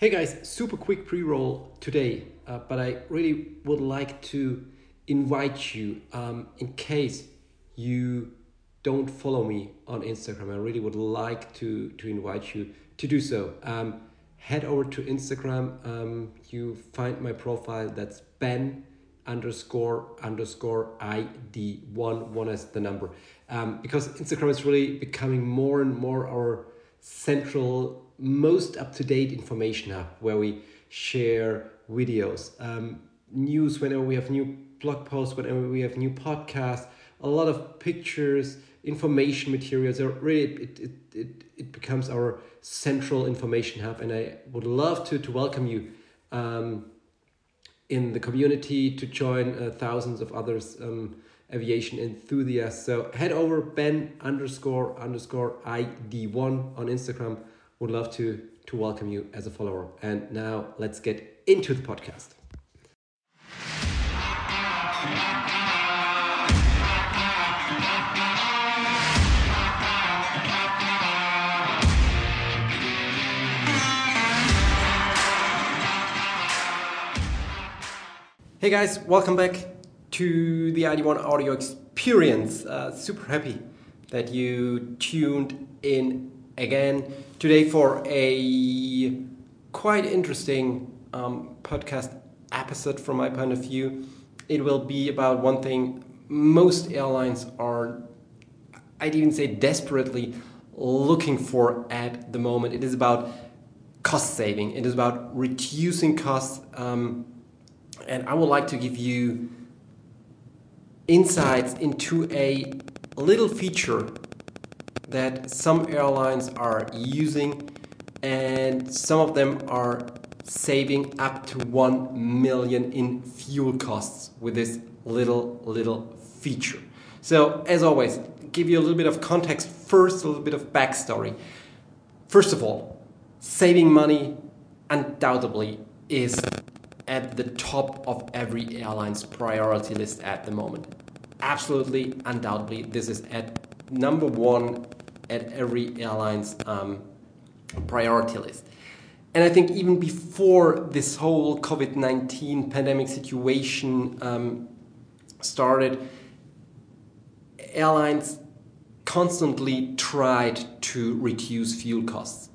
Hey guys, super quick pre roll today, uh, but I really would like to invite you um, in case you don't follow me on Instagram. I really would like to, to invite you to do so. Um, head over to Instagram. Um, you find my profile that's Ben underscore underscore ID one one is the number um, because Instagram is really becoming more and more our central most up-to-date information hub where we share videos. Um, news whenever we have new blog posts whenever we have new podcasts a lot of pictures information materials. Are really it, it, it, it becomes our central information hub. And i would love to to welcome you um, in the community to join uh, thousands of others um, aviation enthusiasts so head over ben underscore underscore id1 on instagram would love to to welcome you as a follower. And now let's get into the podcast. Hey guys, welcome back to the ID1 audio experience. Uh, super happy that you tuned in again today for a quite interesting um, podcast episode from my point of view. It will be about one thing most airlines are, I'd even say, desperately looking for at the moment. It is about cost saving, it is about reducing costs. Um, and I would like to give you insights into a little feature that some airlines are using, and some of them are saving up to 1 million in fuel costs with this little, little feature. So, as always, give you a little bit of context first, a little bit of backstory. First of all, saving money undoubtedly is at the top of every airline's priority list at the moment. Absolutely, undoubtedly, this is at number one at every airline's um, priority list. And I think even before this whole COVID 19 pandemic situation um, started, airlines constantly tried to reduce fuel costs.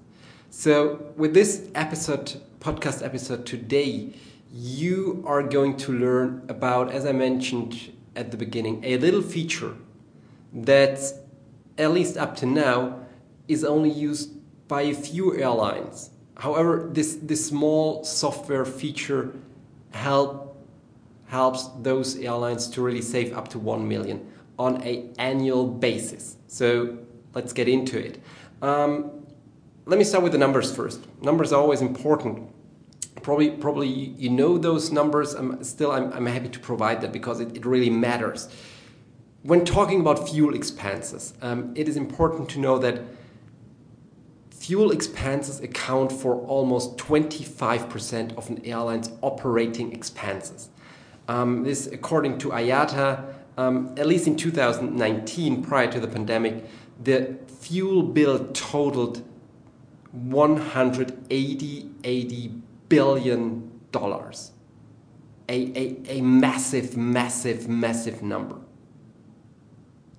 So, with this episode, podcast episode today, you are going to learn about, as I mentioned at the beginning, a little feature that's at least up to now, is only used by a few airlines. However, this, this small software feature help, helps those airlines to really save up to 1 million on a annual basis. So let's get into it. Um, let me start with the numbers first. Numbers are always important. Probably, probably you know those numbers. I'm still, I'm, I'm happy to provide that because it, it really matters. When talking about fuel expenses, um, it is important to know that fuel expenses account for almost 25% of an airline's operating expenses. Um, this, according to IATA, um, at least in 2019, prior to the pandemic, the fuel bill totaled 180 80 billion dollars. A, a, a massive, massive, massive number.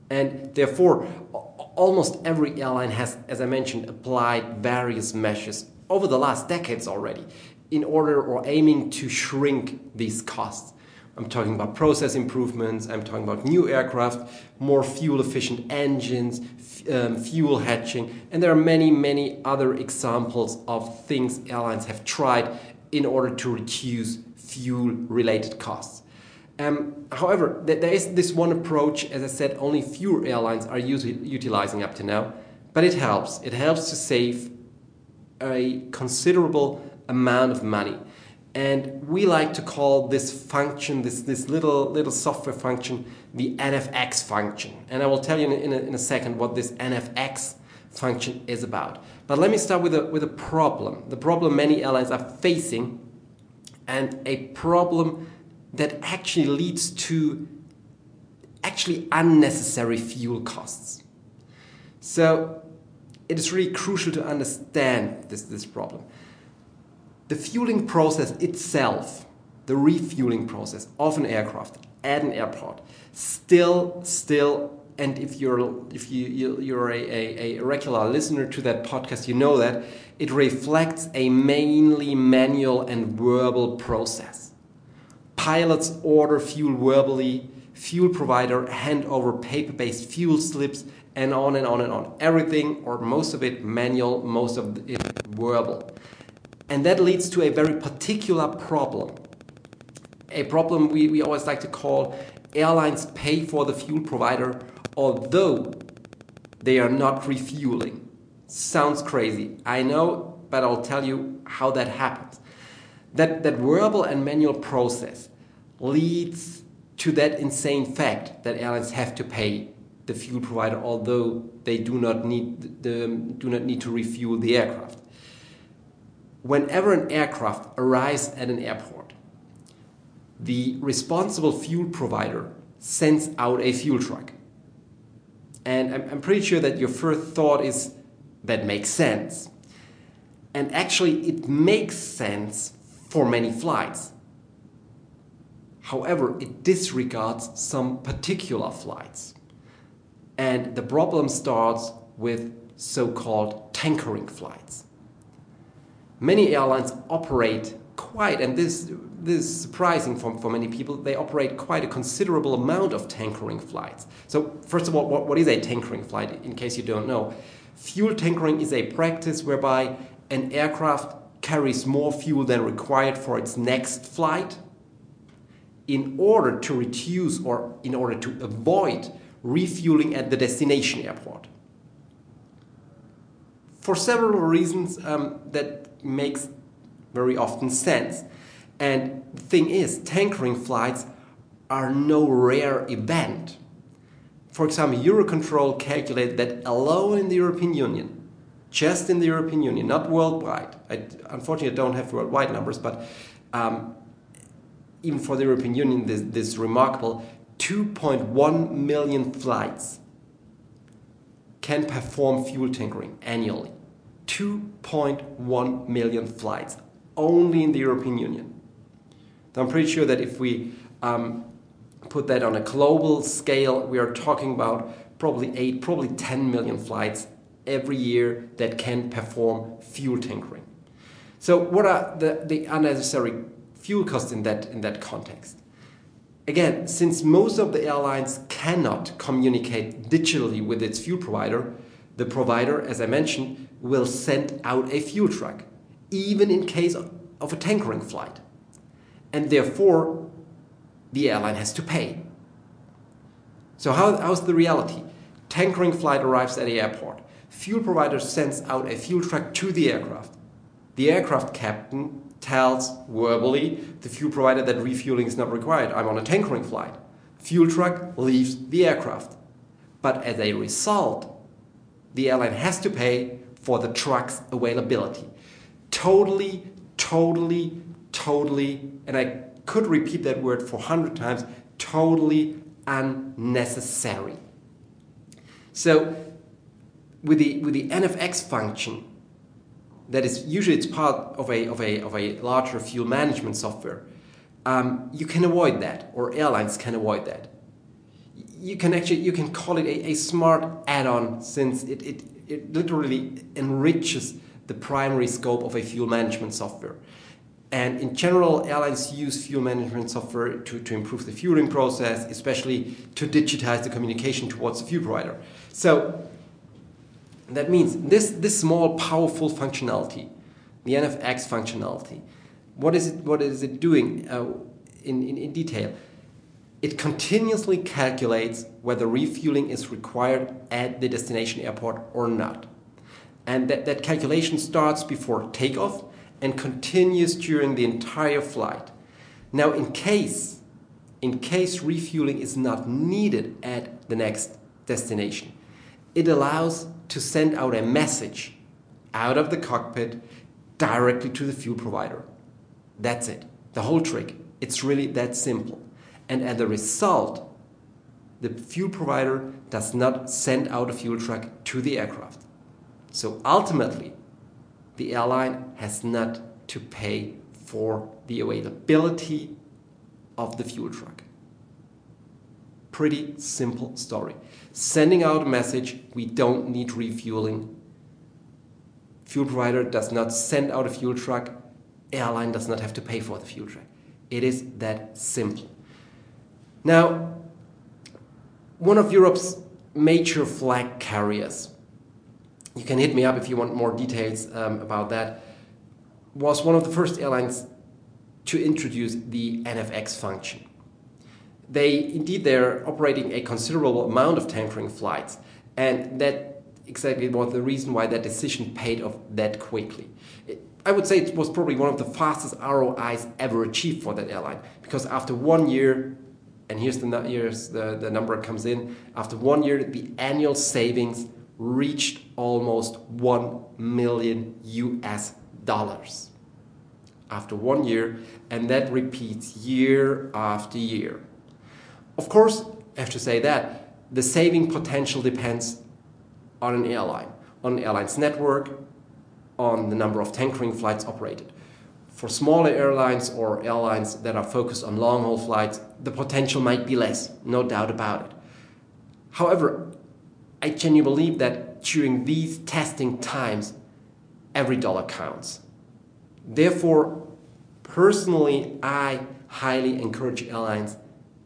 And therefore, almost every airline has, as I mentioned, applied various measures over the last decades already in order or aiming to shrink these costs. I'm talking about process improvements, I'm talking about new aircraft, more fuel efficient engines, um, fuel hedging, and there are many, many other examples of things airlines have tried in order to reduce fuel related costs. Um, however, th there is this one approach, as I said, only few airlines are utilizing up to now, but it helps. It helps to save a considerable amount of money. And we like to call this function, this, this little, little software function, the NFX function. And I will tell you in a, in a second what this NFX function is about. But let me start with a, with a problem. The problem many airlines are facing, and a problem that actually leads to actually unnecessary fuel costs. So it is really crucial to understand this, this problem. The fueling process itself, the refueling process of an aircraft at an airport, still, still, and if you're if you you're a, a, a regular listener to that podcast, you know that it reflects a mainly manual and verbal process. Pilots order fuel verbally, fuel provider hand over paper-based fuel slips, and on and on and on. Everything or most of it manual, most of it verbal. And that leads to a very particular problem. A problem we, we always like to call airlines pay for the fuel provider although they are not refueling. Sounds crazy, I know, but I'll tell you how that happens. That, that verbal and manual process leads to that insane fact that airlines have to pay the fuel provider although they do not need, the, do not need to refuel the aircraft whenever an aircraft arrives at an airport, the responsible fuel provider sends out a fuel truck. And I'm, I'm pretty sure that your first thought is that makes sense. And actually, it makes sense for many flights. However, it disregards some particular flights. And the problem starts with so called tankering flights many airlines operate quite, and this, this is surprising for, for many people, they operate quite a considerable amount of tankering flights. So, first of all, what, what is a tankering flight, in case you don't know? Fuel tankering is a practice whereby an aircraft carries more fuel than required for its next flight in order to reduce or in order to avoid refueling at the destination airport. For several reasons um, that makes very often sense. And the thing is, tankering flights are no rare event. For example, Eurocontrol calculated that alone in the European Union, just in the European Union, not worldwide, I unfortunately don't have worldwide numbers, but um, even for the European Union, this, this remarkable 2.1 million flights can perform fuel tankering annually. 2.1 million flights only in the European Union. I'm pretty sure that if we um, put that on a global scale, we are talking about probably 8, probably 10 million flights every year that can perform fuel tankering. So, what are the, the unnecessary fuel costs in that, in that context? Again, since most of the airlines cannot communicate digitally with its fuel provider, the provider, as I mentioned, will send out a fuel truck, even in case of a tankering flight. And therefore, the airline has to pay. So, how, how's the reality? Tankering flight arrives at the airport. Fuel provider sends out a fuel truck to the aircraft. The aircraft captain tells verbally the fuel provider that refueling is not required. I'm on a tankering flight. Fuel truck leaves the aircraft. But as a result, the airline has to pay for the truck's availability. Totally, totally, totally, and I could repeat that word 400 times totally unnecessary. So, with the, with the NFX function, that is usually it's part of a, of a, of a larger fuel management software, um, you can avoid that, or airlines can avoid that you can actually you can call it a, a smart add-on since it, it, it literally enriches the primary scope of a fuel management software. And in general, airlines use fuel management software to, to improve the fueling process, especially to digitize the communication towards the fuel provider. So that means this, this small, powerful functionality, the NFX functionality, what is it, what is it doing uh, in, in, in detail? It continuously calculates whether refueling is required at the destination airport or not. And that, that calculation starts before takeoff and continues during the entire flight. Now, in case, in case refueling is not needed at the next destination, it allows to send out a message out of the cockpit directly to the fuel provider. That's it. The whole trick. It's really that simple. And as a result, the fuel provider does not send out a fuel truck to the aircraft. So ultimately, the airline has not to pay for the availability of the fuel truck. Pretty simple story. Sending out a message, we don't need refueling. Fuel provider does not send out a fuel truck, airline does not have to pay for the fuel truck. It is that simple. Now, one of Europe's major flag carriers, you can hit me up if you want more details um, about that, was one of the first airlines to introduce the NFX function. They indeed they're operating a considerable amount of tankering flights, and that exactly was the reason why that decision paid off that quickly. It, I would say it was probably one of the fastest ROIs ever achieved for that airline because after one year, and here's the here's the, the number comes in, after one year the annual savings reached almost 1 million US dollars after one year, and that repeats year after year. Of course, I have to say that the saving potential depends on an airline, on an airline's network, on the number of tankering flights operated. For smaller airlines or airlines that are focused on long haul flights, the potential might be less, no doubt about it. However, I genuinely believe that during these testing times, every dollar counts. Therefore, personally, I highly encourage airlines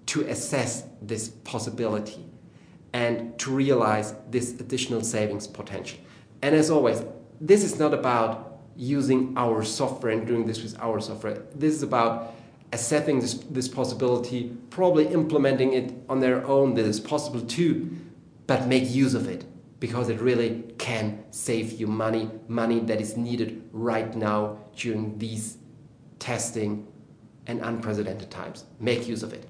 to assess this possibility and to realize this additional savings potential. And as always, this is not about using our software and doing this with our software. This is about assessing this, this possibility, probably implementing it on their own. That is possible too, but make use of it because it really can save you money, money that is needed right now during these testing and unprecedented times. Make use of it.